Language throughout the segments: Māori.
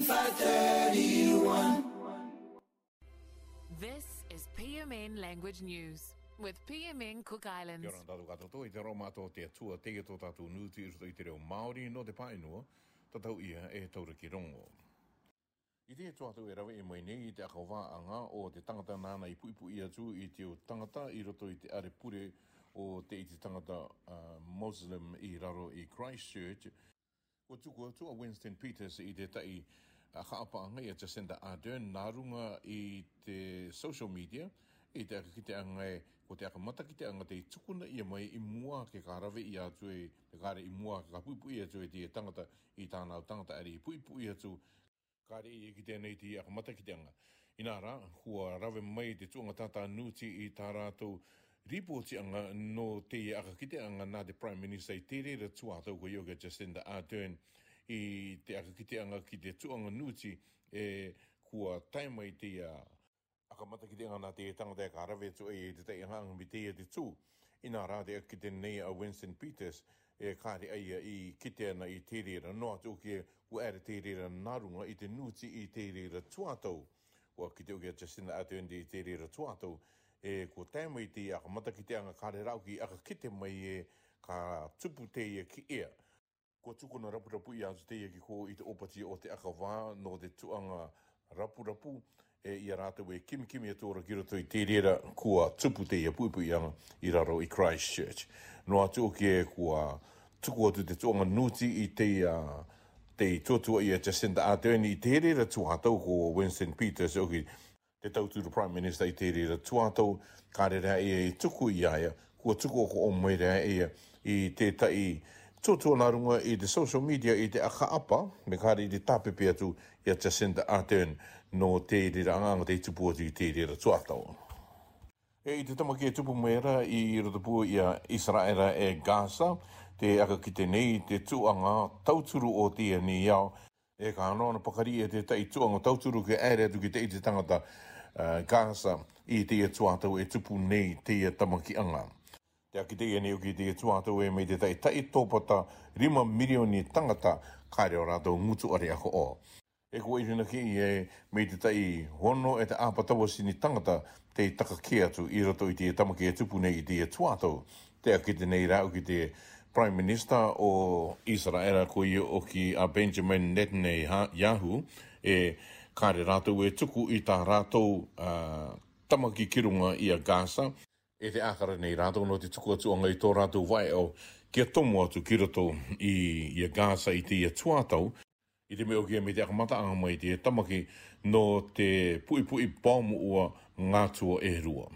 531. This is PMN Language News with PMN Cook Islands. Kia ora tātou katoto i te romato te atua tege tō tātou nūti uruta i te reo Māori no te pāinua, tātou ia e tauriki rongo. I te tua tau e rawe e mai i te akawā anga o te tangata nāna i puipu i atu i te o tangata i roto i te are pure o te i tangata uh, Muslim i raro i Christchurch. O tuku atu Winston Peters i te tai a haapanga i a Jacinda Ardern nārunga i te social media i te aki te angai e, ko te akamata ki te angai te tukuna i mai i mua ke kārawe i atu e te kāre i mua ke kapuipui atu e te tangata i tānau tangata ari i puipui atu kāre i ki te anei te akamata ki te angai. I nā rā, hua rawe mai te tuanga tātā nūti i tā rātou Ripoti anga no te akakite anga nā te Prime Minister i tere re tuatau ko Yoga Jacinda Ardern i te akakiteanga ki te tuanga nuti e kua taima i te ia. Aka mata ki te ngana te e tangata e ka rawe tu e te tei hanga mi te ia te tū. I nā rā te ki te nei a Winston Peters e kāre aia i ki te ana i te reira noa tu ke u ere te reira narunga i te nuti i te reira tuatau. Ua ki te uke a Jacinda Ardern i te reira tuatau e kua taima i te ia. Aka mata ki te anga kāre rau ki aka ki mai e ka tupu te ia ki ea. Ko tuku na rapu rapu i atu teia ki ko i te opati o te akawā no te tuanga rapu rapu e i a rātou e kimi kimi e tōra ki roto i te rera kua tupu teia puipu ianga i raro i Christchurch. No atu o ki e kua tuku atu te tuanga nuti i te uh, te tuatua i a Jacinda Ardern i te rera tuatau ko Winston Peters o ki te tautu the Prime Minister i te rera tuatau kā rera e tuku i aia kua tuku o ko o mwerea e i te tai tūtua nā runga i te social media i te aka apa, me kāre i te tāpepe atu i a Jacinda Ardern no te rira anganga te tupu atu i te rira tuatau. E i te tamaki e tupu mera i rutapua i a Israela e Gaza, te aka kite nei te tuanga tauturu o te ni iau, e ka anona pakari e te tai tuanga tauturu ke aere atu ki te i te tangata uh, Gaza i te tuatau e tupu nei te tamaki anganga. Te aki te ene uki te tuatau e me te tai tai tōpata rima milioni tangata kāre o rātou ngutu are ako o. E ko e hina ki i e me te tai hono e te āpatawa sini tangata te taka ki atu i rato i te tamake e tupu i te tuatau. Te aki te nei rā uki te Prime Minister o Israela ko i o ki a Benjamin Netanyahu e kāre rātou e tuku i tā rātou tamaki kirunga i a Gaza. E te akara nei rātou no te tuku atu o ngai tō rātou vai o kia tomu atu ki roto i ia gāsa i te ia tuātau i te meo kia me te akamata anga mai te tamaki no te pui pui bomu ua ngātua e rua.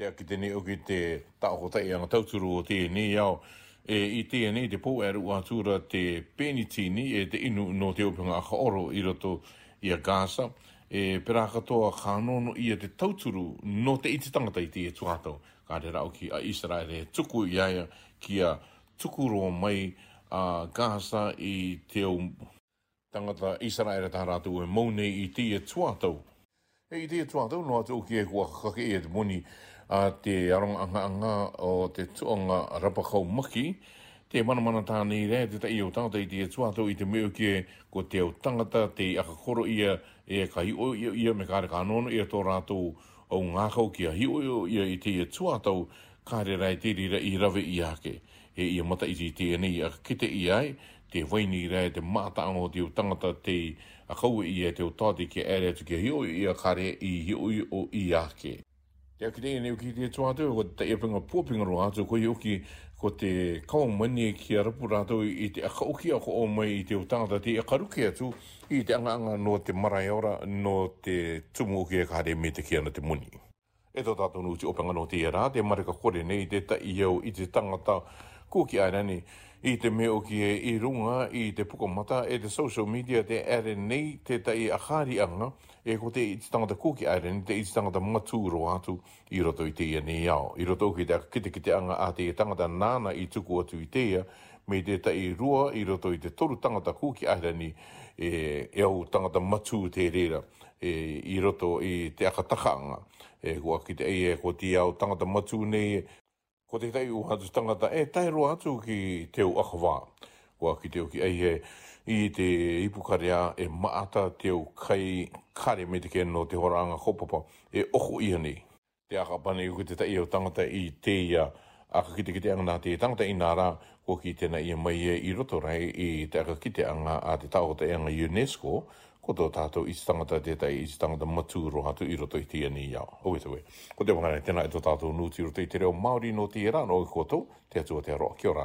Te aki te o ki te tāko tai anga tauturu o te ni iau e i te ne te pō e rua atura te penitini e te inu no te opinga aka oro i roto ia gāsa. gāsa e pera katoa kānono ia te tauturu no te iti tangata i te e tuatau. Ka re rau ki a Israel e tuku iaia ki a tukuro mai a Gaza i te o tangata Israel e taharatu e mounei i te e tuatau. E i te e tuatau no atu ki e kua kake e te muni a te aronga anga anga o te tuanga rapakau maki te mana mana tāne i rea te ta i o tāngata i te e tuata i te meo kie ko te o tāngata te i akakoro ia e kahi o ia ia me kāre ka anono ia tō rātou au ngākau kia hi o ia i te e tuata kare rai te rira i rawe i ake he ia mata i te e nei a kite i ai te waini i rea te mata ango te o tangata te i akau i e te o tāte ki a ere tu kia hi o ia kare i hi o i ake. Te aki tēne uki te tō atu, ko te epinga pōpinga ro atu, ko i uki ko te kao mani ki a rapu rātou i te aka uki ako o mai i te utangata, te akaruki atu i te anga anga no te marae ora, no te tumu uki e kāre me te ki ana te muni. E tō tātou nu te opanga no te ia rā, te marika kore nei, te ta i i te tangata, kua ki airani i te me o ki e i runga i te pukamata e te social media te ere nei te tai a kāri anga e ko te iti tangata kua ki airani te iti tangata matūro atu i roto i teia ni au. I roto ki te kite kite anga a te tangata nana i tuku atu i teia me te tai rua i roto i te toru tangata kua ki airani e, e au tangata matu te reira e, i roto i te akatakaanga. E, kua ki te e, e ko tia o tangata matu nei ko te tei uha tu tangata e eh, tai roa atu ki te u akawā. Ua ki te u ki ai e i te ipukarea e maata te u kai kare me te kena no te horanga kopapa e oho ia ni. Te aka pane ko te tei o tangata i te ia aka ki te ki te te tangata i nā rā ko ki tēnā i mai e i roto rei i te aka ki anga a te tāo te anga UNESCO ko tō tātou i stangata te tei i matū roha tu i roto i tia ni iau. Owe e tue. Ko te wangarai tēnā e tō tātou nūti roto i te reo Māori no te no i koto, te atua te aroa. Kia ora.